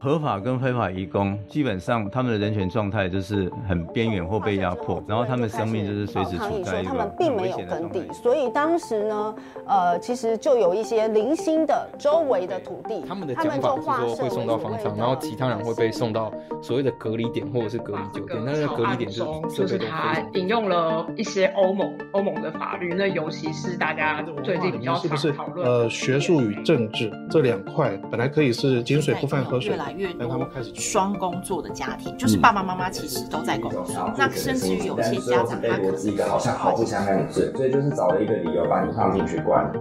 合法跟非法移工，基本上他们的人权状态就是很边缘或被压迫，然后他们生命就是随时处在。他们并没有耕地，所以当时呢，呃，其实就有一些零星的周围的土地，他们的讲法是说会送到方舱，然后其他人会被送到所谓的隔离点或者是隔离酒店。那个隔离点就是就是他引用了一些欧盟欧盟的法律，那尤其是大家最近比较常讨论呃学术与政治这两块，本来可以是井水不犯河水。越多双工作的家庭，就是爸爸妈妈其实都在工作，嗯、那甚至于有些家长他可能是一个好像毫不相干的事，所以就是找了一个理由把你放进去关。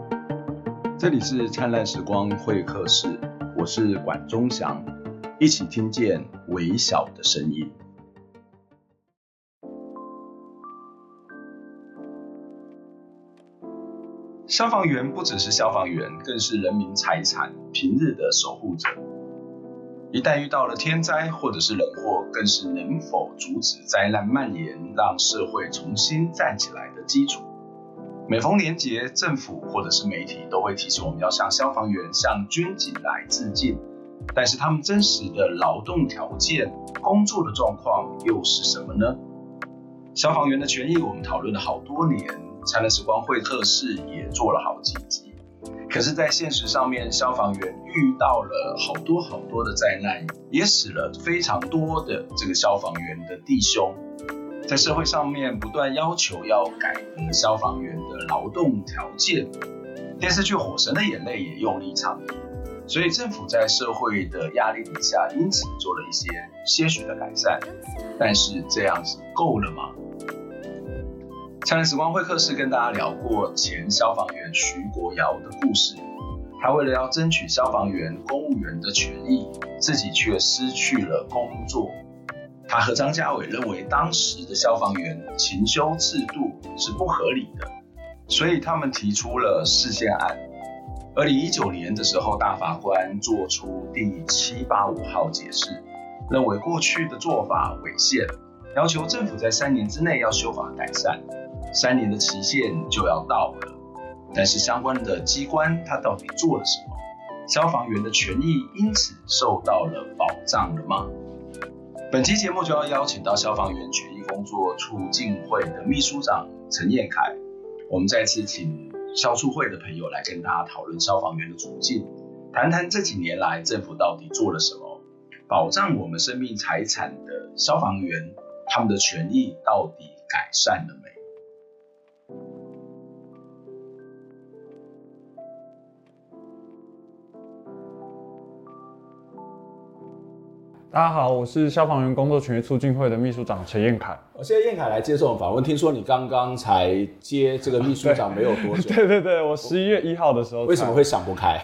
这里是灿烂时光会客室，我是管中祥，一起听见微小的声音。消防员不只是消防员，更是人民财产平日的守护者。一旦遇到了天灾或者是人祸，更是能否阻止灾难蔓延，让社会重新站起来的基础。每逢年节，政府或者是媒体都会提醒我们要向消防员、向军警来致敬。但是他们真实的劳动条件、工作的状况又是什么呢？消防员的权益，我们讨论了好多年，灿烂时光会客室也做了好几集。可是，在现实上面，消防员遇到了好多好多的灾难，也死了非常多的这个消防员的弟兄。在社会上面不断要求要改革消防员的劳动条件，电视剧《火神的眼泪》也用力倡议。所以，政府在社会的压力底下，因此做了一些些许的改善。但是，这样子够了吗？灿烂时光会客室跟大家聊过前消防员徐国尧的故事，他为了要争取消防员、公务员的权益，自己却失去了工作。他和张家伟认为当时的消防员勤休制度是不合理的，所以他们提出了释宪案。二零一九年的时候，大法官做出第七八五号解释，认为过去的做法违宪，要求政府在三年之内要修法改善。三年的期限就要到了，但是相关的机关他到底做了什么？消防员的权益因此受到了保障了吗？本期节目就要邀请到消防员权益工作促进会的秘书长陈彦凯，我们再次请消促会的朋友来跟大家讨论消防员的处境，谈谈这几年来政府到底做了什么，保障我们生命财产的消防员他们的权益到底改善了没？大家好，我是消防员工作权益促进会的秘书长陈彦凯。我谢谢彦凯来接受我们访问。听说你刚刚才接这个秘书长没有多久？对 对对，我十一月一号的时候。为什么会想不开？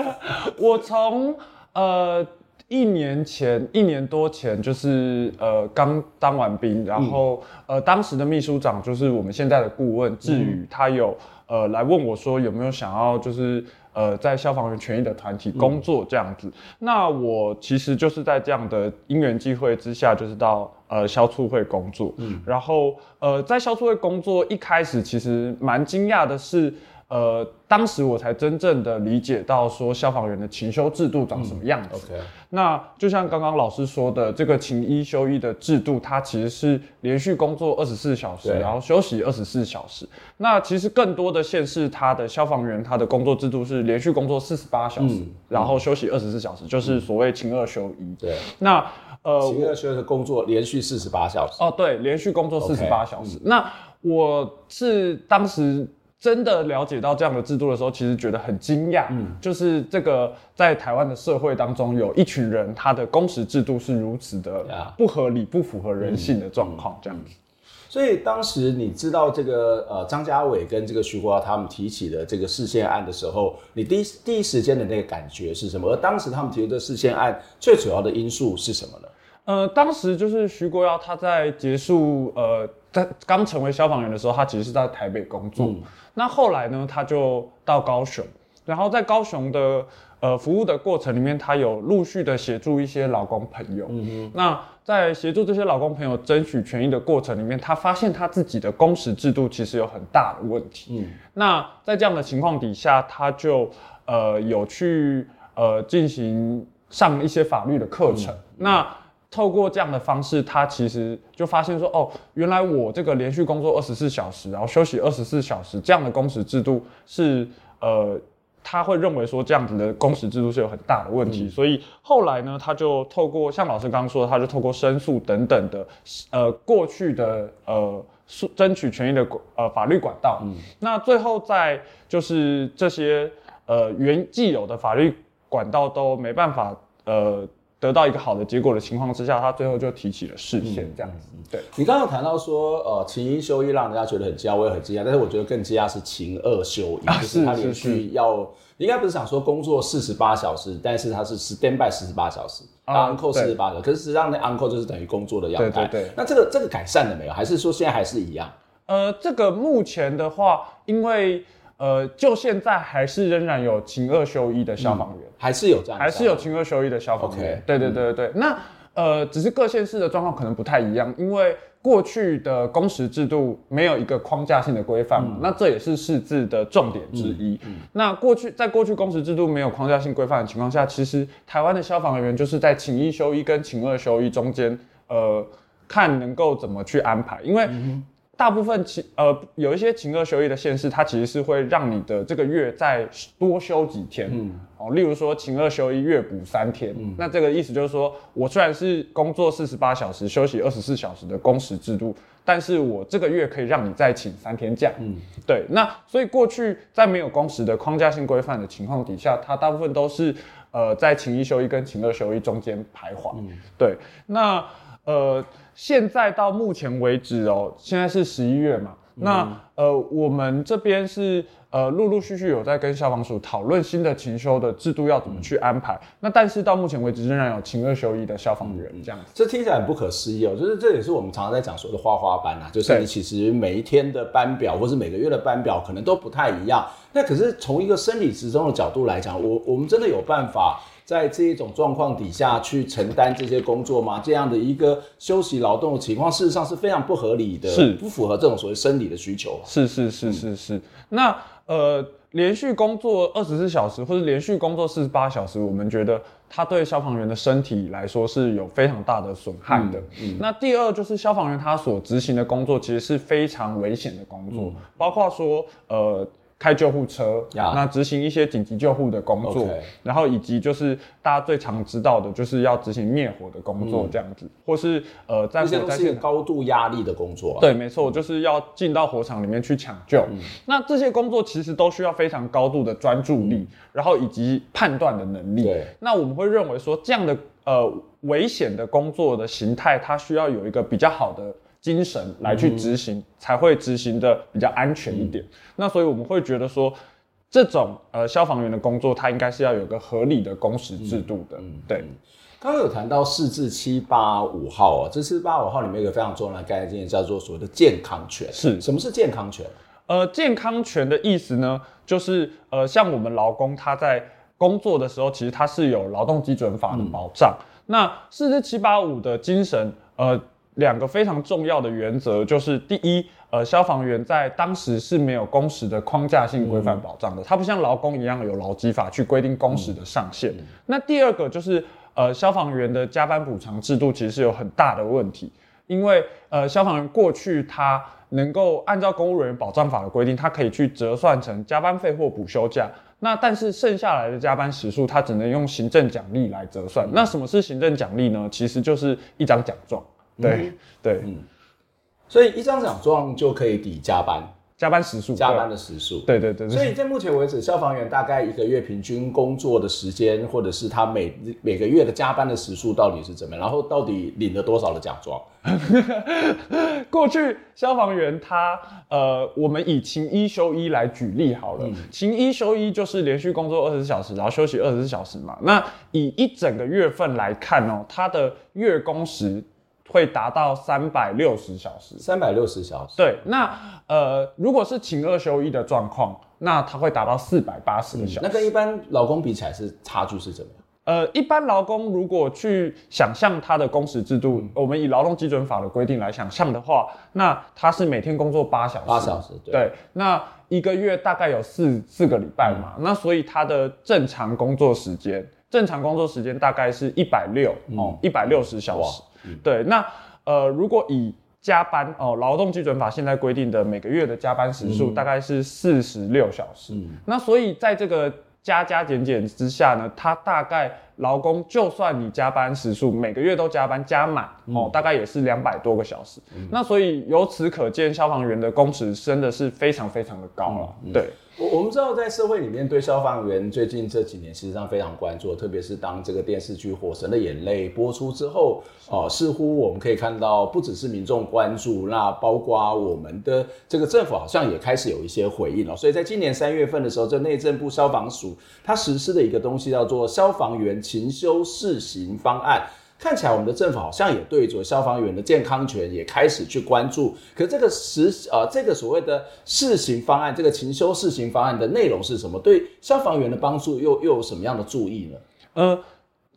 我从呃一年前一年多前就是呃刚当完兵，然后、嗯、呃当时的秘书长就是我们现在的顾问志宇，他有呃来问我说有没有想要就是。呃，在消防员权益的团体工作这样子，嗯、那我其实就是在这样的因缘际会之下，就是到呃消促会工作。嗯，然后呃在消促会工作一开始，其实蛮惊讶的是。呃，当时我才真正的理解到说消防员的勤修制度长什么样子。嗯 okay. 那就像刚刚老师说的，这个勤一休一的制度，它其实是连续工作二十四小时，然后休息二十四小时。那其实更多的县市，它的消防员他的工作制度是连续工作四十八小时，嗯、然后休息二十四小时，嗯、就是所谓勤二休一。对。那呃，勤二休一的工作连续四十八小时。哦，对，连续工作四十八小时。Okay. 那我是当时。真的了解到这样的制度的时候，其实觉得很惊讶。嗯，就是这个在台湾的社会当中，有一群人他的工时制度是如此的不合理、不符合人性的状况，这样子。所以当时你知道这个呃张家伟跟这个徐国耀他们提起的这个事件案的时候，你第一第一时间的那个感觉是什么？而当时他们提出的事件案最主要的因素是什么呢？呃，当时就是徐国耀他在结束呃在刚成为消防员的时候，他其实是在台北工作。嗯那后来呢，他就到高雄，然后在高雄的呃服务的过程里面，他有陆续的协助一些劳工朋友。嗯哼。那在协助这些劳工朋友争取权益的过程里面，他发现他自己的工时制度其实有很大的问题。嗯。那在这样的情况底下，他就呃有去呃进行上一些法律的课程。嗯、那透过这样的方式，他其实就发现说，哦，原来我这个连续工作二十四小时，然后休息二十四小时这样的工时制度是呃。他会认为说这样子的工时制度是有很大的问题，嗯、所以后来呢，他就透过像老师刚刚说的，他就透过申诉等等的，呃，过去的呃争取权益的呃法律管道，嗯、那最后在就是这些呃原既有的法律管道都没办法呃。得到一个好的结果的情况之下，他最后就提起了视线这样子。对，你刚刚谈到说，呃，勤一休一让人家觉得很惊讶，我也很惊讶。但是我觉得更惊讶是勤二休一，就是他连续要，应该不是想说工作四十八小时，但是他是 stand by 四十八小时，on call 四十八个。可是实际上那 on call 就是等于工作的样态。对对对。那这个这个改善了没有？还是说现在还是一样？呃，这个目前的话，因为。呃，就现在还是仍然有勤二休一的消防员，嗯、还是有这样，还是有勤二休一的消防员。对对对对，嗯、那呃，只是各县市的状况可能不太一样，因为过去的工时制度没有一个框架性的规范嘛，嗯、那这也是释字的重点之一。嗯嗯、那过去在过去工时制度没有框架性规范的情况下，其实台湾的消防员就是在勤一休一跟勤二休一中间，呃，看能够怎么去安排，因为。嗯大部分勤呃有一些情二休一的县市，它其实是会让你的这个月再多休几天，嗯，哦，例如说情二休一月补三天，嗯，那这个意思就是说我虽然是工作四十八小时，休息二十四小时的工时制度，但是我这个月可以让你再请三天假，嗯，对，那所以过去在没有工时的框架性规范的情况底下，它大部分都是呃在勤一休一跟勤二休一中间徘徊，嗯，对，那呃。现在到目前为止哦，现在是十一月嘛，嗯、那呃，我们这边是呃陆陆续续有在跟消防署讨论新的勤修的制度要怎么去安排。嗯、那但是到目前为止仍然有勤二休一的消防员这样子，这听起来很不可思议哦。就是这也是我们常常在讲说的花花班啊，就是你其实每一天的班表或是每个月的班表可能都不太一样。那可是从一个生理时钟的角度来讲，我我们真的有办法。在这一种状况底下去承担这些工作吗？这样的一个休息劳动的情况，事实上是非常不合理的，是不符合这种所谓生理的需求。是是是是是。那呃，连续工作二十四小时或者连续工作四十八小时，我们觉得它对消防员的身体来说是有非常大的损害的。嗯嗯、那第二就是消防员他所执行的工作其实是非常危险的工作，嗯、包括说呃。开救护车.那执行一些紧急救护的工作.然后以及就是大家最常知道的，就是要执行灭火的工作这样子，嗯、或是呃在火灾现高度压力的工作、啊。对，没错，就是要进到火场里面去抢救。嗯、那这些工作其实都需要非常高度的专注力，嗯、然后以及判断的能力。对，那我们会认为说这样的呃危险的工作的形态，它需要有一个比较好的。精神来去执行，嗯、才会执行的比较安全一点。嗯、那所以我们会觉得说，这种呃消防员的工作，它应该是要有个合理的工时制度的。嗯，对。刚刚有谈到四至七八五号哦，这四八五号里面有一个非常重要的概念，叫做所谓的健康权。是，什么是健康权？呃，健康权的意思呢，就是呃，像我们劳工他在工作的时候，其实他是有劳动基准法的保障。嗯、那四至七八五的精神，呃。两个非常重要的原则就是：第一，呃，消防员在当时是没有工时的框架性规范保障的，它不像劳工一样有劳基法去规定工时的上限。那第二个就是，呃，消防员的加班补偿制度其实是有很大的问题，因为呃，消防员过去他能够按照公务人员保障法的规定，他可以去折算成加班费或补休假，那但是剩下来的加班时数，他只能用行政奖励来折算。那什么是行政奖励呢？其实就是一张奖状。对对，嗯，所以一张奖状就可以抵加班，加班时数，加班的时数，对对对。所以在目前为止，消防员大概一个月平均工作的时间，或者是他每每个月的加班的时数到底是怎么样？然后到底领了多少的奖状？过去消防员他呃，我们以勤一休一来举例好了，勤一休一就是连续工作二十四小时，然后休息二十四小时嘛。那以一整个月份来看哦，他的月工时。会达到三百六十小时，三百六十小时。对，那呃，如果是勤二休一的状况，那它会达到四百八十个小时。那跟一般劳工比起来，是差距是怎么样？呃，一般劳工如果去想象他的工时制度，嗯、我们以劳动基准法的规定来想象的话，那他是每天工作八小时，八小时，对，对，那一个月大概有四四个礼拜嘛，嗯、那所以他的正常工作时间。正常工作时间大概是一百六哦，一百六十小时。嗯、对，那呃，如果以加班哦，劳动基准法现在规定的每个月的加班时数大概是四十六小时。嗯，那所以在这个加加减减之下呢，它大概劳工就算你加班时数每个月都加班加满哦，大概也是两百多个小时。嗯、那所以由此可见，消防员的工时真的是非常非常的高了。嗯、对。我我们知道，在社会里面对消防员最近这几年实际上非常关注，特别是当这个电视剧《火神的眼泪》播出之后，哦、呃，似乎我们可以看到，不只是民众关注，那包括我们的这个政府好像也开始有一些回应了。所以在今年三月份的时候，这内政部消防署它实施的一个东西叫做《消防员勤修试行方案》。看起来我们的政府好像也对着消防员的健康权也开始去关注，可这个实呃这个所谓的试行方案，这个勤修试行方案的内容是什么？对消防员的帮助又又有什么样的注意呢？呃。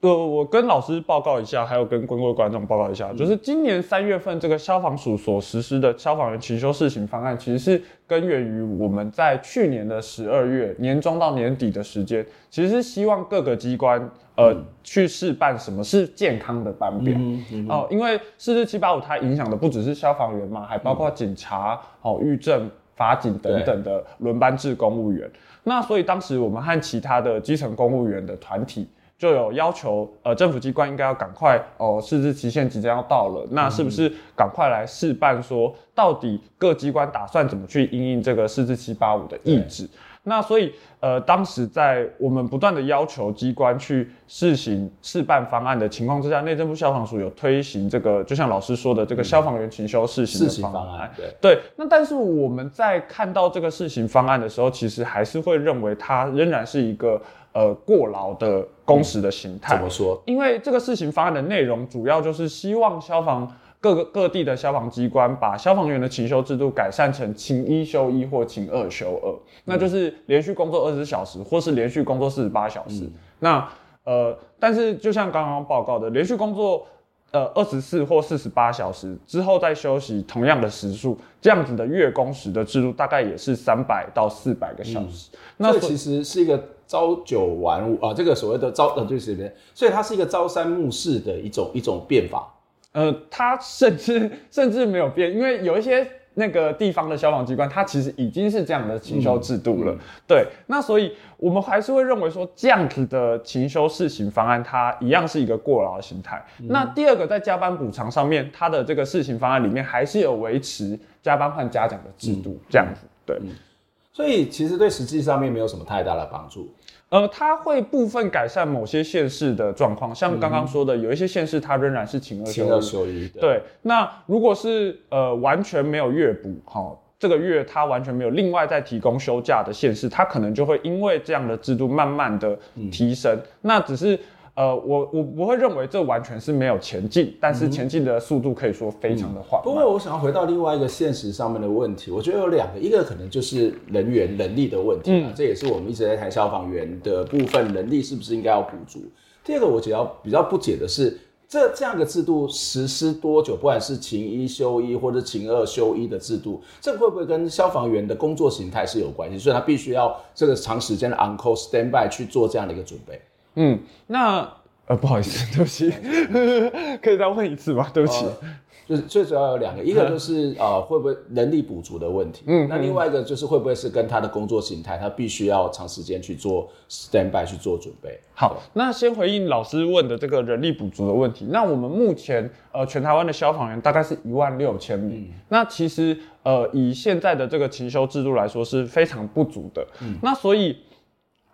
呃，我跟老师报告一下，还有跟各位观众报告一下，就是今年三月份这个消防署所实施的消防员勤修试行方案，其实是根源于我们在去年的十二月年中到年底的时间，其实是希望各个机关呃、嗯、去试办什么是健康的班表哦、嗯嗯呃，因为四四七八五它影响的不只是消防员嘛，还包括警察、哦狱政、法警等等的轮班制公务员。那所以当时我们和其他的基层公务员的团体。就有要求，呃，政府机关应该要赶快哦，释字期限即将要到了，那是不是赶快来试办？说到底各机关打算怎么去因应这个释字七八五的意志？那所以，呃，当时在我们不断的要求机关去试行试办方案的情况之下，内政部消防署有推行这个，就像老师说的这个消防员勤修试行的方案。对对，那但是我们在看到这个试行方案的时候，其实还是会认为它仍然是一个。呃，过劳的工时的形态、嗯、怎么说？因为这个事情方案的内容主要就是希望消防各个各地的消防机关把消防员的勤修制度改善成勤一休一或勤二休二，嗯、那就是连续工作二十小时，或是连续工作四十八小时。嗯、那呃，但是就像刚刚报告的，连续工作。呃，二十四或四十八小时之后再休息，同样的时数，这样子的月工时的制度，大概也是三百到四百个小时。嗯、那这其实是一个朝九晚五啊，这个所谓的朝呃，对这边，所以它是一个朝三暮四的一种一种变法。呃，它甚至 甚至没有变，因为有一些。那个地方的消防机关，它其实已经是这样的勤修制度了。嗯嗯、对，那所以我们还是会认为说，这样子的勤修试行方案，它一样是一个过劳的形态。嗯、那第二个，在加班补偿上面，它的这个试行方案里面还是有维持加班换嘉奖的制度，嗯、这样子。对、嗯，所以其实对实际上面没有什么太大的帮助。呃，它会部分改善某些县市的状况，像刚刚说的，有一些县市它仍然是请二休一。勤二休一。对，那如果是呃完全没有月补，哈、哦，这个月它完全没有另外再提供休假的县市，它可能就会因为这样的制度慢慢的提升，嗯、那只是。呃，我我不会认为这完全是没有前进，但是前进的速度可以说非常的缓慢。不过，我想要回到另外一个现实上面的问题，我觉得有两个，一个可能就是人员能力的问题，嗯，这也是我们一直在谈消防员的部分能力是不是应该要补足。第二个，我觉得比较不解的是，这这样的制度实施多久，不管是勤一休一或者勤二休一的制度，这会不会跟消防员的工作形态是有关系？所以他必须要这个长时间的 on call stand by 去做这样的一个准备。嗯，那呃，不好意思，对不起，可以再问一次吗？对不起，呃、就是最主要有两个，一个就是呃，会不会人力补足的问题，嗯，那另外一个就是会不会是跟他的工作形态，他必须要长时间去做 stand by 去做准备。好，那先回应老师问的这个人力补足的问题，那我们目前呃，全台湾的消防员大概是一万六千名，嗯、那其实呃，以现在的这个勤修制度来说是非常不足的，嗯，那所以。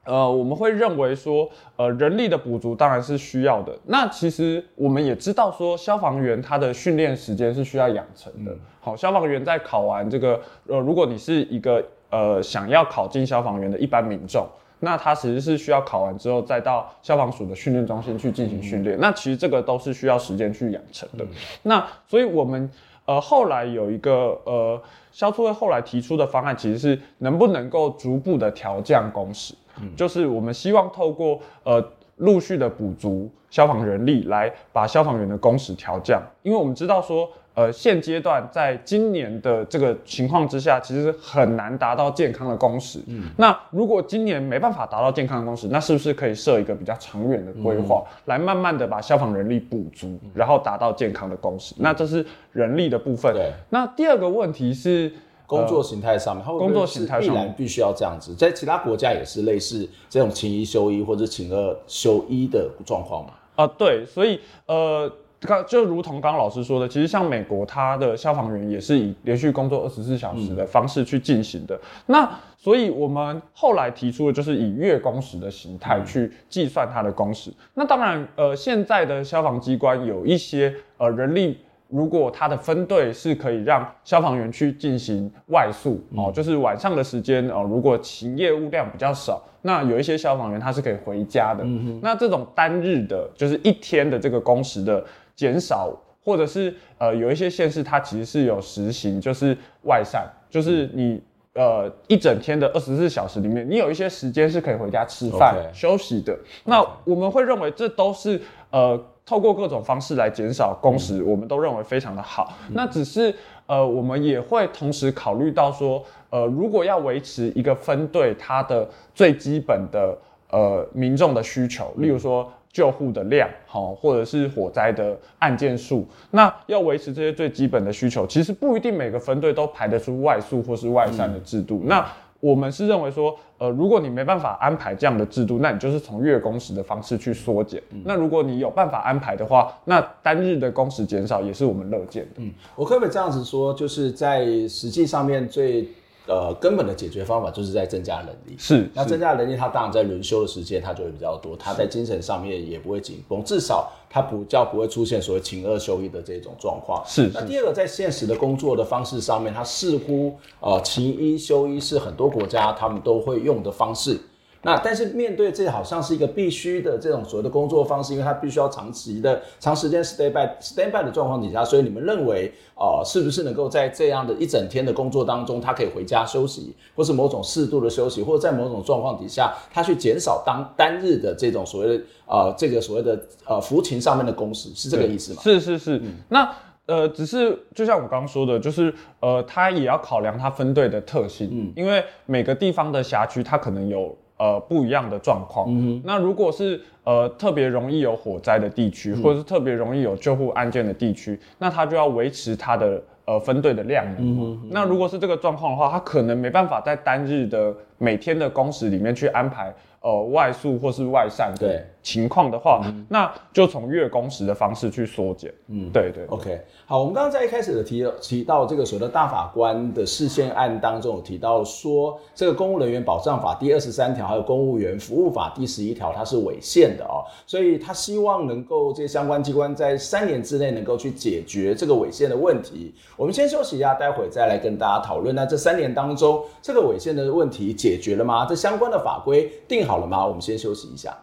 呃，我们会认为说，呃，人力的补足当然是需要的。那其实我们也知道说，消防员他的训练时间是需要养成的。嗯、好，消防员在考完这个，呃，如果你是一个呃想要考进消防员的一般民众，那他其实是需要考完之后再到消防署的训练中心去进行训练。嗯、那其实这个都是需要时间去养成的。嗯、那所以我们呃后来有一个呃消促会后来提出的方案，其实是能不能够逐步的调降工时。就是我们希望透过呃陆续的补足消防人力，来把消防员的工时调降，因为我们知道说呃，现阶段在今年的这个情况之下，其实很难达到健康的工时。嗯，那如果今年没办法达到健康的工时，那是不是可以设一个比较长远的规划，嗯、来慢慢的把消防人力补足，然后达到健康的工时？嗯、那这是人力的部分。对。那第二个问题是工作形态上面，呃、工作形态上面必然必须要这样子，在其他国家也是类似这种勤一休一或者请二休一的状况嘛？啊、呃，对，所以呃。刚就如同刚刚老师说的，其实像美国，它的消防员也是以连续工作二十四小时的方式去进行的。嗯、那所以我们后来提出的就是以月工时的形态去计算它的工时。嗯、那当然，呃，现在的消防机关有一些呃人力，如果它的分队是可以让消防员去进行外宿、嗯、哦，就是晚上的时间哦，如果勤业务量比较少，那有一些消防员他是可以回家的。嗯、那这种单日的，就是一天的这个工时的。减少，或者是呃有一些县市它其实是有实行，就是外散，就是你呃一整天的二十四小时里面，你有一些时间是可以回家吃饭.休息的。那我们会认为这都是呃透过各种方式来减少工时，嗯、我们都认为非常的好。嗯、那只是呃我们也会同时考虑到说，呃如果要维持一个分队它的最基本的呃民众的需求，例如说。救护的量，好，或者是火灾的案件数，那要维持这些最基本的需求，其实不一定每个分队都排得出外宿或是外散的制度。嗯、那我们是认为说，呃，如果你没办法安排这样的制度，那你就是从月工时的方式去缩减。嗯、那如果你有办法安排的话，那单日的工时减少也是我们乐见的。嗯，我可不可以这样子说，就是在实际上面最。呃，根本的解决方法就是在增加人力。是，那增加人力，他当然在轮休的时间他就会比较多，他在精神上面也不会紧绷，至少他不叫不会出现所谓勤二休一的这种状况。是。那第二个，在现实的工作的方式上面，他似乎呃勤一休一是很多国家他们都会用的方式。那但是面对这好像是一个必须的这种所谓的工作方式，因为它必须要长期的长时间 stand by stand by 的状况底下，所以你们认为呃是不是能够在这样的一整天的工作当中，他可以回家休息，或是某种适度的休息，或者在某种状况底下，他去减少当单日的这种所谓的呃这个所谓的呃服勤上面的工时，是这个意思吗？是是是。嗯、那呃只是就像我刚刚说的，就是呃他也要考量他分队的特性，嗯，因为每个地方的辖区它可能有。呃，不一样的状况。嗯，那如果是呃特别容易有火灾的地区，嗯、或者是特别容易有救护案件的地区，那他就要维持他的呃分队的量能。嗯哼，那如果是这个状况的话，他可能没办法在单日的每天的工时里面去安排呃外宿或是外散的情况的话，嗯、那就从月工时的方式去缩减。嗯，对对。OK。好，我们刚刚在一开始的提提到这个所谓的大法官的释宪案当中，有提到说，这个公务人员保障法第二十三条，还有公务员服务法第十一条，它是违宪的哦，所以他希望能够这些相关机关在三年之内能够去解决这个违宪的问题。我们先休息一下，待会再来跟大家讨论。那这三年当中，这个违宪的问题解决了吗？这相关的法规定好了吗？我们先休息一下。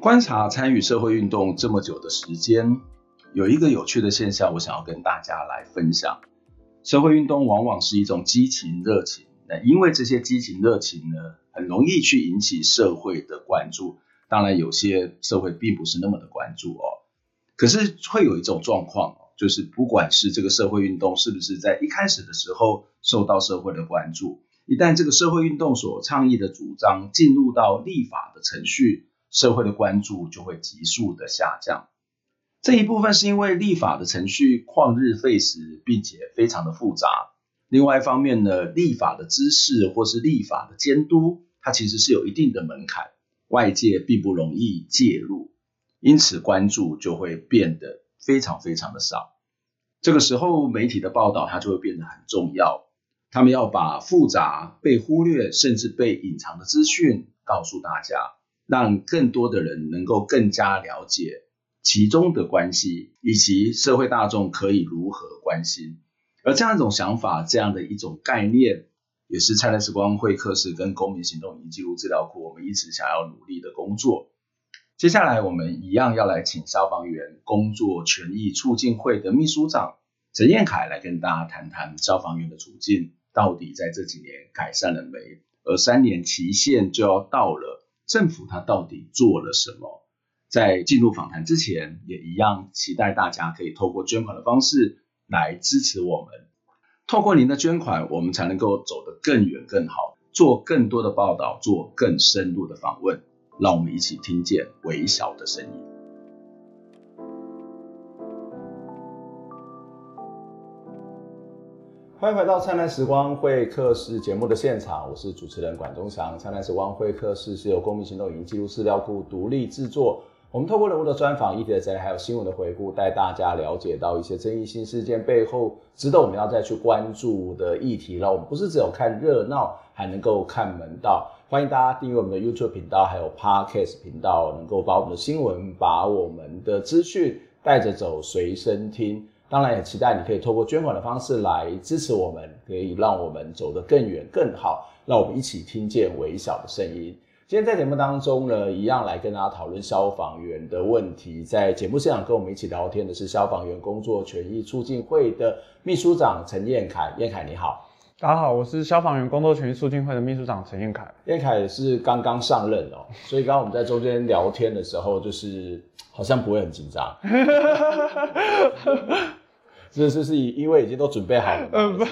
观察参与社会运动这么久的时间，有一个有趣的现象，我想要跟大家来分享。社会运动往往是一种激情热情，那因为这些激情热情呢，很容易去引起社会的关注。当然，有些社会并不是那么的关注哦。可是会有一种状况，就是不管是这个社会运动是不是在一开始的时候受到社会的关注，一旦这个社会运动所倡议的主张进入到立法的程序，社会的关注就会急速的下降，这一部分是因为立法的程序旷日费时，并且非常的复杂。另外一方面呢，立法的知识或是立法的监督，它其实是有一定的门槛，外界并不容易介入，因此关注就会变得非常非常的少。这个时候，媒体的报道它就会变得很重要，他们要把复杂、被忽略甚至被隐藏的资讯告诉大家。让更多的人能够更加了解其中的关系，以及社会大众可以如何关心。而这样一种想法，这样的一种概念，也是灿烂时光会客室跟公民行动影音记录资料库，我们一直想要努力的工作。接下来，我们一样要来请消防员工作权益促进会的秘书长陈彦凯来跟大家谈谈消防员的处境到底在这几年改善了没？而三年期限就要到了。政府它到底做了什么？在进入访谈之前，也一样期待大家可以透过捐款的方式来支持我们。透过您的捐款，我们才能够走得更远更好，做更多的报道，做更深入的访问。让我们一起听见微小的声音。欢迎回到《灿烂时光会客室》节目的现场，我是主持人管中祥。《灿烂时光会客室》是由公民行动影音记录资料库独立制作。我们透过人物的专访、议题的整理，还有新闻的回顾，带大家了解到一些争议性事件背后值得我们要再去关注的议题。让我们不是只有看热闹，还能够看门道。欢迎大家订阅我们的 YouTube 频道，还有 Podcast 频道，能够把我们的新闻、把我们的资讯带着走，随身听。当然，也期待你可以透过捐款的方式来支持我们，可以让我们走得更远、更好。让我们一起听见微小的声音。今天在节目当中呢，一样来跟大家讨论消防员的问题。在节目现场跟我们一起聊天的是消防员工作权益促进会的秘书长陈彦凯。彦凯你好，大家好，我是消防员工作权益促进会的秘书长陈彦凯。彦凯也是刚刚上任哦，所以刚刚我们在中间聊天的时候，就是好像不会很紧张。这是是因为已经都准备好了。嗯，不，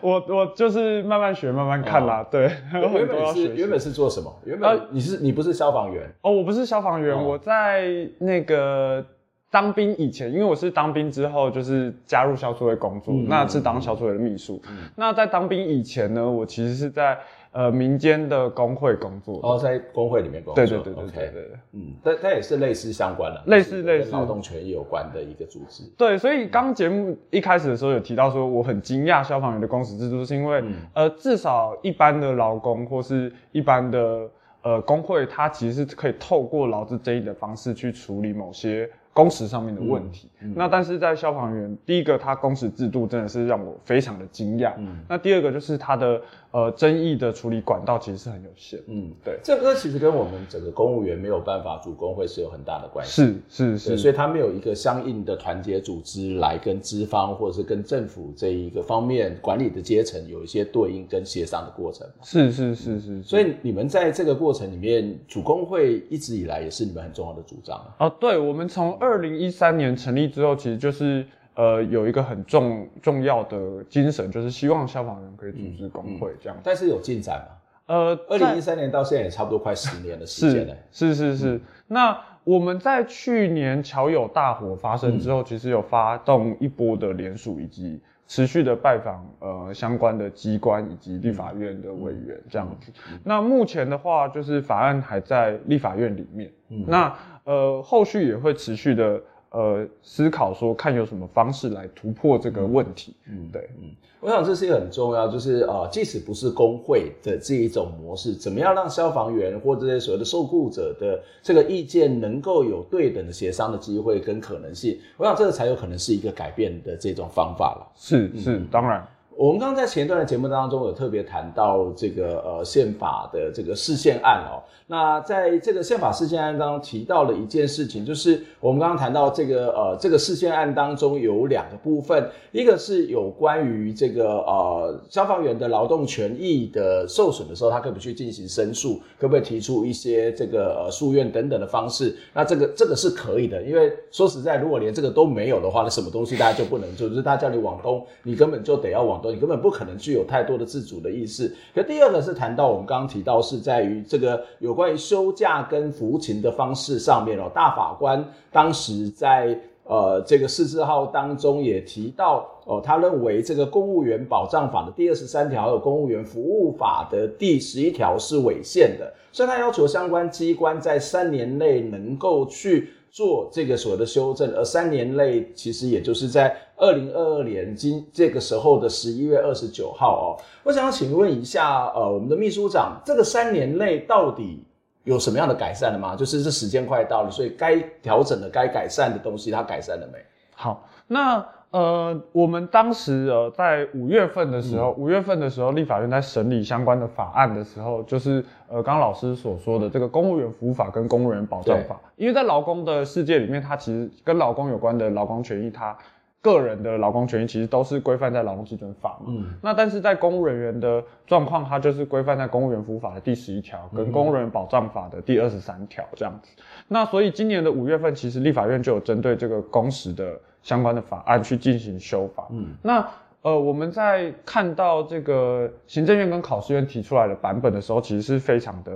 我我就是慢慢学，慢慢看啦。对，原本 是原本是做什么？原本你是你不是消防员？哦，我不是消防员，我在那个当兵以前，因为我是当兵之后就是加入消促会工作，那是当消促会的秘书。那在当兵以前呢，我其实是在。呃，民间的工会工作，哦，在工会里面工作，对对对对对对，嗯，但它也是类似相关的，类似类似。劳动权益有关的一个组织。对，所以刚节目一开始的时候有提到说，我很惊讶消防员的工时制度，是因为、嗯、呃，至少一般的劳工或是一般的呃工会，它其实是可以透过劳资争议的方式去处理某些。工时上面的问题，嗯嗯、那但是在消防员，第一个他工时制度真的是让我非常的惊讶。嗯，那第二个就是他的呃争议的处理管道其实是很有限。嗯，对，这个其实跟我们整个公务员没有办法组工会是有很大的关系。是是是，所以他没有一个相应的团结组织来跟资方或者是跟政府这一个方面管理的阶层有一些对应跟协商的过程。是是是是，所以你们在这个过程里面组工会一直以来也是你们很重要的主张。哦，对，我们从二。二零一三年成立之后，其实就是呃有一个很重重要的精神，就是希望消防员可以组织工会这样。但是有进展吗？呃，二零一三年到现在也差不多快十年的时间了。是是是是。嗯、那我们在去年桥友大火发生之后，嗯、其实有发动一波的联署，以及持续的拜访呃相关的机关以及立法院的委员这样子。那目前的话，就是法案还在立法院里面。嗯、那呃，后续也会持续的呃思考说，看有什么方式来突破这个问题。嗯，对，嗯，我想这是一个很重要，就是呃，即使不是工会的这一种模式，怎么样让消防员或这些所谓的受雇者的这个意见能够有对等的协商的机会跟可能性？我想这个才有可能是一个改变的这种方法了。是是，当然。我们刚刚在前一段的节目当中有特别谈到这个呃宪法的这个释宪案哦，那在这个宪法释宪案当中提到了一件事情，就是我们刚刚谈到这个呃这个释宪案当中有两个部分，一个是有关于这个呃消防员的劳动权益的受损的时候，他可不可以去进行申诉，可不可以提出一些这个呃诉愿等等的方式？那这个这个是可以的，因为说实在，如果连这个都没有的话，那什么东西大家就不能做，就是大家叫你往东，你根本就得要往东。你根本不可能具有太多的自主的意识。可第二个是谈到我们刚刚提到是在于这个有关于休假跟服勤的方式上面哦，大法官当时在呃这个四字号当中也提到哦，他认为这个公务员保障法的第二十三条还有公务员服务法的第十一条是违宪的，所以他要求相关机关在三年内能够去。做这个所谓的修正，而三年内其实也就是在二零二二年今这个时候的十一月二十九号哦。我想请问一下，呃，我们的秘书长，这个三年内到底有什么样的改善了吗？就是这时间快到了，所以该调整的、该改善的东西，它改善了没？好，那。呃，我们当时呃在五月份的时候，五、嗯、月份的时候，立法院在审理相关的法案的时候，就是呃刚老师所说的这个公务员服务法跟公务员保障法，因为在劳工的世界里面，它其实跟劳工有关的劳工权益，它个人的劳工权益其实都是规范在劳动基准法嘛。嗯，那但是在公务人员的状况，它就是规范在公务员服务法的第十一条跟公务人员保障法的第二十三条这样子。那所以今年的五月份，其实立法院就有针对这个工时的相关的法案去进行修法。嗯，那呃我们在看到这个行政院跟考试院提出来的版本的时候，其实是非常的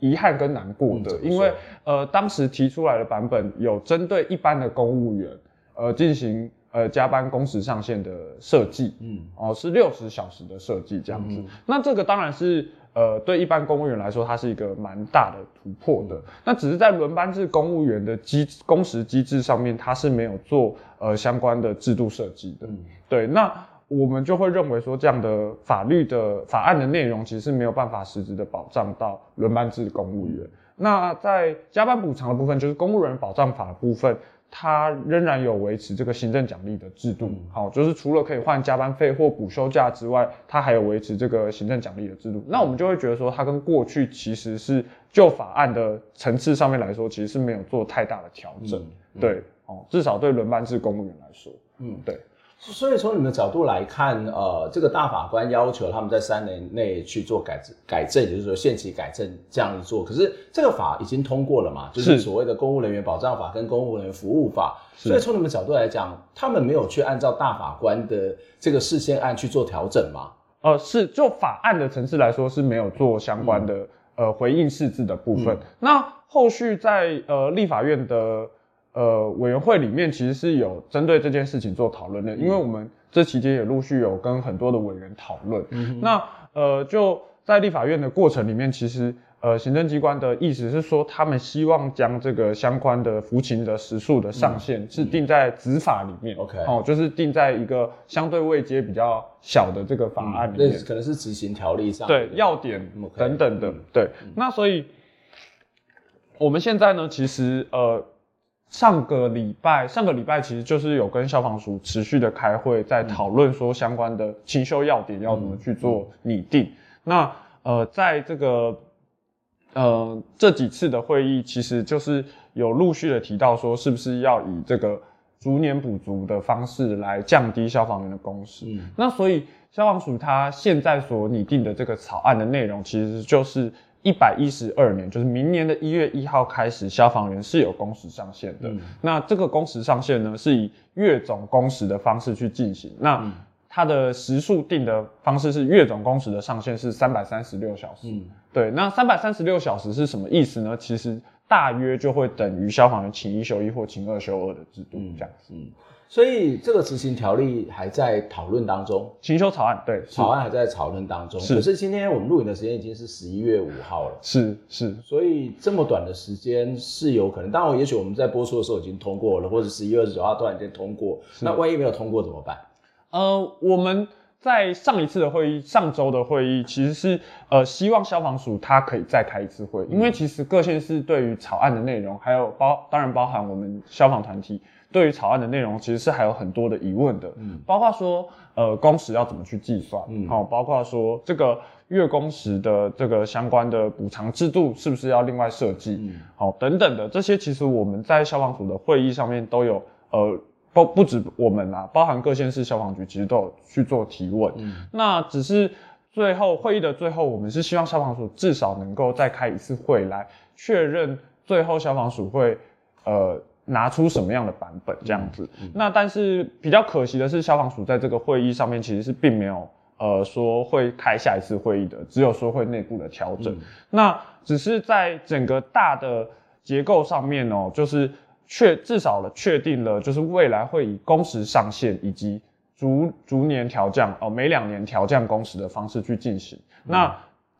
遗憾跟难过的，因为呃当时提出来的版本有针对一般的公务员呃进行。呃，加班工时上限的设计，嗯，哦，是六十小时的设计这样子。嗯、那这个当然是，呃，对一般公务员来说，它是一个蛮大的突破的。那只是在轮班制公务员的机工时机制上面，它是没有做呃相关的制度设计的。嗯、对，那我们就会认为说，这样的法律的法案的内容，其实是没有办法实质的保障到轮班制公务员。嗯、那在加班补偿的部分，就是公务人保障法的部分。它仍然有维持这个行政奖励的制度，好、嗯，就是除了可以换加班费或补休假之外，它还有维持这个行政奖励的制度。嗯、那我们就会觉得说，它跟过去其实是就法案的层次上面来说，其实是没有做太大的调整，嗯嗯、对，哦，至少对轮班制公务员来说，嗯，对。所以从你们的角度来看，呃，这个大法官要求他们在三年内去做改正，改正，也就是说限期改正这样一做。可是这个法已经通过了嘛，就是所谓的公务人员保障法跟公务人员服务法。是所以从你们角度来讲，他们没有去按照大法官的这个事先案去做调整吗？呃，是就法案的层次来说是没有做相关的、嗯、呃回应释字的部分。嗯、那后续在呃立法院的。呃，委员会里面其实是有针对这件事情做讨论的，因为我们这期间也陆续有跟很多的委员讨论。嗯、那呃，就在立法院的过程里面，其实呃，行政机关的意思是说，他们希望将这个相关的服刑的时数的上限是定在执法里面。OK，、嗯、哦，就是定在一个相对位阶比较小的这个法案里面，嗯、可能是执行条例上对要点等等的。对，嗯、那所以我们现在呢，其实呃。上个礼拜，上个礼拜其实就是有跟消防署持续的开会，在讨论说相关的勤修要点要怎么去做拟定。那呃，在这个呃这几次的会议，其实就是有陆续的提到说，是不是要以这个逐年补足的方式来降低消防员的工时。嗯、那所以消防署它现在所拟定的这个草案的内容，其实就是。一百一十二年，就是明年的一月一号开始，消防员是有工时上限的。嗯、那这个工时上限呢，是以月总工时的方式去进行。那它的时数定的方式是月总工时的上限是三百三十六小时。嗯、对，那三百三十六小时是什么意思呢？其实大约就会等于消防员请一休一或请二休二的制度这样子。嗯嗯所以这个执行条例还在讨论当中，行修草案对，草案还在讨论当中。是，可是今天我们录影的时间已经是十一月五号了。是是，所以这么短的时间是有可能。当然，也许我们在播出的时候已经通过了，或者十一月二十九号突然间通过。那万一没有通过怎么办？呃，我们在上一次的会议，上周的会议其实是呃希望消防署它可以再开一次会，因为其实各县市对于草案的内容，还有包当然包含我们消防团体。对于草案的内容，其实是还有很多的疑问的，嗯，包括说，呃，工时要怎么去计算，嗯，好，包括说这个月工时的这个相关的补偿制度是不是要另外设计，嗯，好，等等的这些，其实我们在消防署的会议上面都有，呃，不不止我们啦，包含各县市消防局其实都有去做提问，嗯，那只是最后会议的最后，我们是希望消防署至少能够再开一次会来确认，最后消防署会，呃。拿出什么样的版本这样子？嗯嗯、那但是比较可惜的是，消防署在这个会议上面其实是并没有呃说会开下一次会议的，只有说会内部的调整。嗯、那只是在整个大的结构上面哦，就是确至少了确定了，就是未来会以工时上限以及逐逐年调降哦，每两年调降工时的方式去进行。嗯、那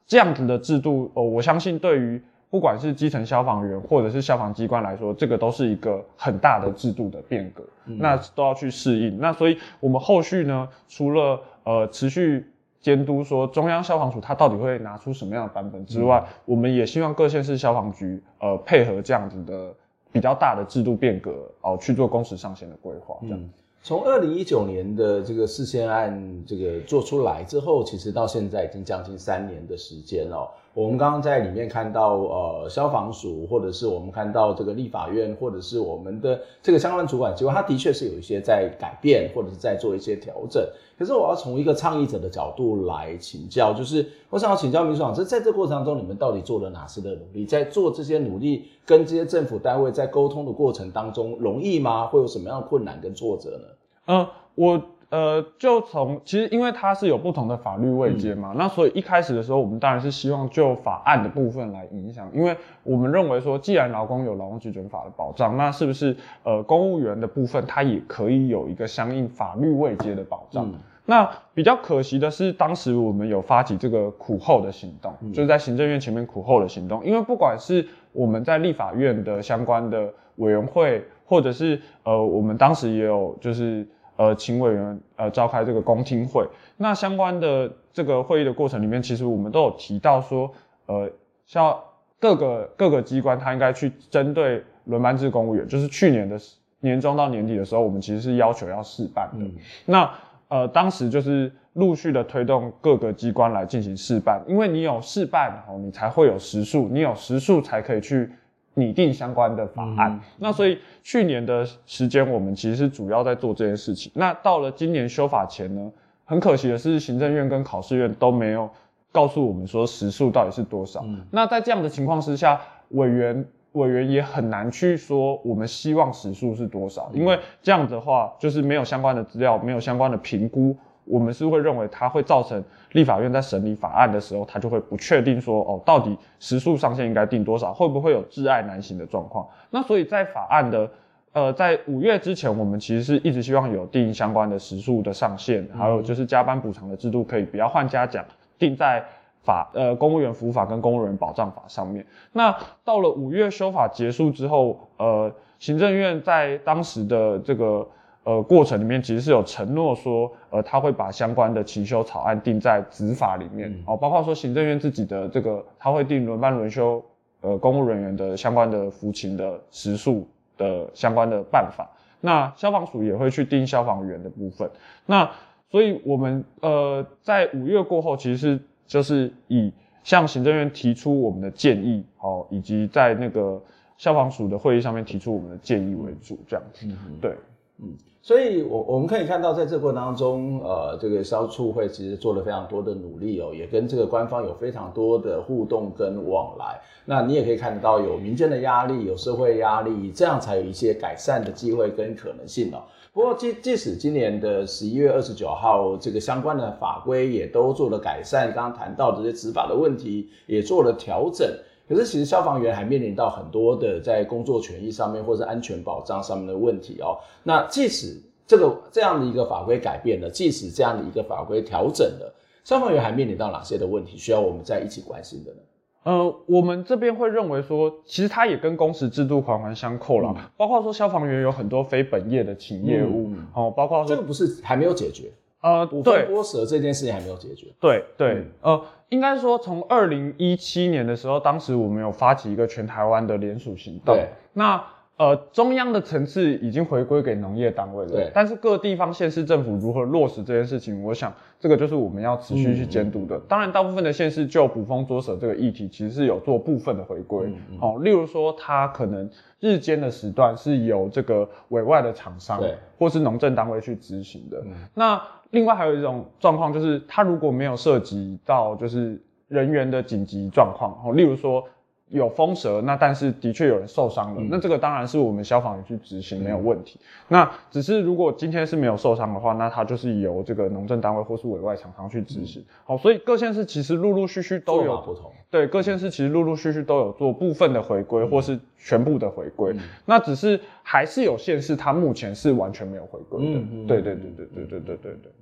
这样子的制度哦，我相信对于。不管是基层消防员或者是消防机关来说，这个都是一个很大的制度的变革，嗯、那都要去适应。那所以我们后续呢，除了呃持续监督说中央消防署它到底会拿出什么样的版本之外，嗯、我们也希望各县市消防局呃配合这样子的比较大的制度变革哦、呃、去做工时上限的规划，这样。嗯从二零一九年的这个释宪案这个做出来之后，其实到现在已经将近三年的时间了。我们刚刚在里面看到，呃，消防署，或者是我们看到这个立法院，或者是我们的这个相关主管机关，它的确是有一些在改变，或者是在做一些调整。可是我要从一个倡议者的角度来请教，就是我想要请教秘书长，这在这个过程当中，你们到底做了哪些的努力？在做这些努力跟这些政府单位在沟通的过程当中，容易吗？会有什么样的困难跟挫折呢？嗯，我。呃，就从其实因为它是有不同的法律位阶嘛，嗯、那所以一开始的时候，我们当然是希望就法案的部分来影响，因为我们认为说，既然劳工有劳工基准法的保障，那是不是呃公务员的部分，它也可以有一个相应法律位阶的保障？嗯、那比较可惜的是，当时我们有发起这个苦候的行动，嗯、就是在行政院前面苦候的行动，因为不管是我们在立法院的相关的委员会，或者是呃我们当时也有就是。呃，请委员呃召开这个公听会。那相关的这个会议的过程里面，其实我们都有提到说，呃，像各个各个机关，它应该去针对轮班制公务员，就是去年的年中到年底的时候，我们其实是要求要试办的。嗯、那呃，当时就是陆续的推动各个机关来进行试办，因为你有试办哦，你才会有时数，你有时数才可以去。拟定相关的法案，嗯、那所以去年的时间，我们其实是主要在做这件事情。那到了今年修法前呢，很可惜的是，行政院跟考试院都没有告诉我们说时数到底是多少。嗯、那在这样的情况之下，委员委员也很难去说我们希望时数是多少，嗯、因为这样的话就是没有相关的资料，没有相关的评估。我们是会认为它会造成立法院在审理法案的时候，它就会不确定说哦，到底时数上限应该定多少，会不会有挚爱难行的状况？那所以在法案的呃，在五月之前，我们其实是一直希望有定相关的时数的上限，还有就是加班补偿的制度可以不要换嘉奖，定在法呃公务员服务法跟公务员保障法上面。那到了五月修法结束之后，呃，行政院在当时的这个。呃，过程里面其实是有承诺说，呃，他会把相关的勤修草案定在执法里面，哦，包括说行政院自己的这个，他会定轮班轮休，呃，公务人员的相关的服勤的时数的相关的办法。那消防署也会去定消防员的部分。那所以我们呃，在五月过后，其实是就是以向行政院提出我们的建议，哦，以及在那个消防署的会议上面提出我们的建议为主，这样子，嗯、对，嗯。所以，我我们可以看到，在这过程当中，呃，这个消促会其实做了非常多的努力哦，也跟这个官方有非常多的互动跟往来。那你也可以看得到，有民间的压力，有社会压力，这样才有一些改善的机会跟可能性哦。不过，即即使今年的十一月二十九号，这个相关的法规也都做了改善，刚刚谈到这些执法的问题也做了调整。可是，其实消防员还面临到很多的在工作权益上面或者安全保障上面的问题哦。那即使这个这样的一个法规改变了，即使这样的一个法规调整了，消防员还面临到哪些的问题需要我们在一起关心的呢？呃，我们这边会认为说，其实它也跟工时制度环环相扣了，嗯、包括说消防员有很多非本业的勤业务，嗯、哦，包括说这个不是还没有解决。呃，五分剥蛇这件事情还没有解决。对对，对嗯、呃，应该说从二零一七年的时候，当时我们有发起一个全台湾的联署行动。对，那。呃，中央的层次已经回归给农业单位了，对。但是各地方县市政府如何落实这件事情，我想这个就是我们要持续去监督的。当然，大部分的县市就捕风捉蛇这个议题，其实是有做部分的回归。嗯嗯、哦，例如说，它可能日间的时段是由这个委外的厂商，或是农政单位去执行的。嗯、那另外还有一种状况，就是它如果没有涉及到就是人员的紧急状况，哦，例如说。有风蛇，那但是的确有人受伤了，嗯、那这个当然是我们消防员去执行没有问题。嗯、那只是如果今天是没有受伤的话，那它就是由这个农政单位或是委外厂商去执行。嗯、好，所以各县市其实陆陆续续都有不同。对，各县市其实陆陆续续都有做部分的回归，嗯、或是全部的回归。嗯、那只是还是有县市它目前是完全没有回归的。对对对对对对对对对。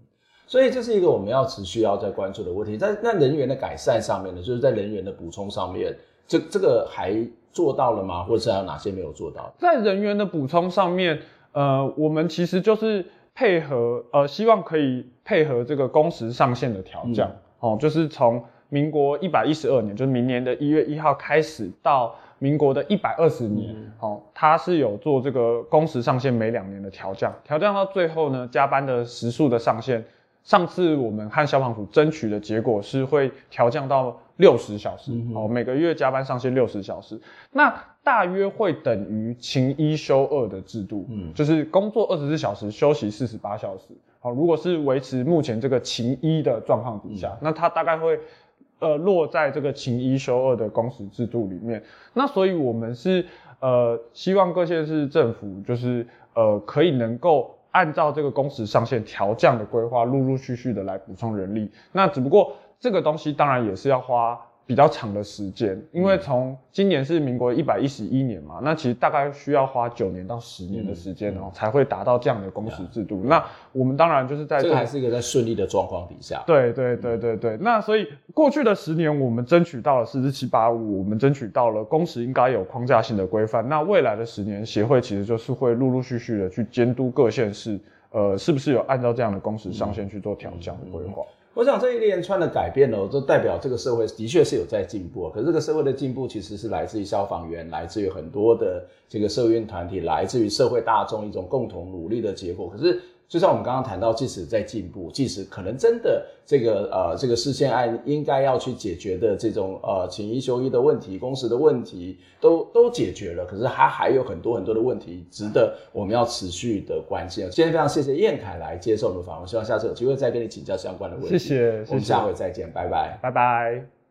所以这是一个我们要持续要在关注的问题。在那人员的改善上面呢，就是在人员的补充上面。这这个还做到了吗？或者是还有哪些没有做到？在人员的补充上面，呃，我们其实就是配合，呃，希望可以配合这个工时上限的调降，嗯、哦，就是从民国一百一十二年，就是明年的一月一号开始，到民国的一百二十年，好、嗯，它是有做这个工时上限每两年的调降，调降到最后呢，加班的时数的上限，上次我们和消防署争取的结果是会调降到六十小时，哦、嗯，每个月加班上限六十小时，那大约会等于勤一休二的制度，嗯，就是工作二十四小时，休息四十八小时，好，如果是维持目前这个勤一的状况底下，嗯、那它大概会。呃，落在这个勤一休二的工时制度里面，那所以我们是呃希望各县市政府就是呃可以能够按照这个工时上限调降的规划，陆陆续续的来补充人力。那只不过这个东西当然也是要花。比较长的时间，因为从今年是民国一百一十一年嘛，那其实大概需要花九年到十年的时间哦，才会达到这样的工时制度。那我们当然就是在这个还是一个在顺利的状况底下。对对对对对。那所以过去的十年，我们争取到了四四七八五，我们争取到了工时应该有框架性的规范。那未来的十年，协会其实就是会陆陆续续的去监督各县市，呃，是不是有按照这样的工时上限去做调降的规划。我想这一连串的改变呢，都代表这个社会的确是有在进步。可是这个社会的进步其实是来自于消防员，来自于很多的这个社运团体，来自于社会大众一种共同努力的结果。可是。就像我们刚刚谈到，即使在进步，即使可能真的这个呃这个事件案应该要去解决的这种呃请一休一的问题、工时的问题，都都解决了，可是它还有很多很多的问题值得我们要持续的关心。今天非常谢谢彦凯来接受我们访问，希望下次有机会再跟你请教相关的问题。谢谢，我们下回再见，拜拜，拜拜。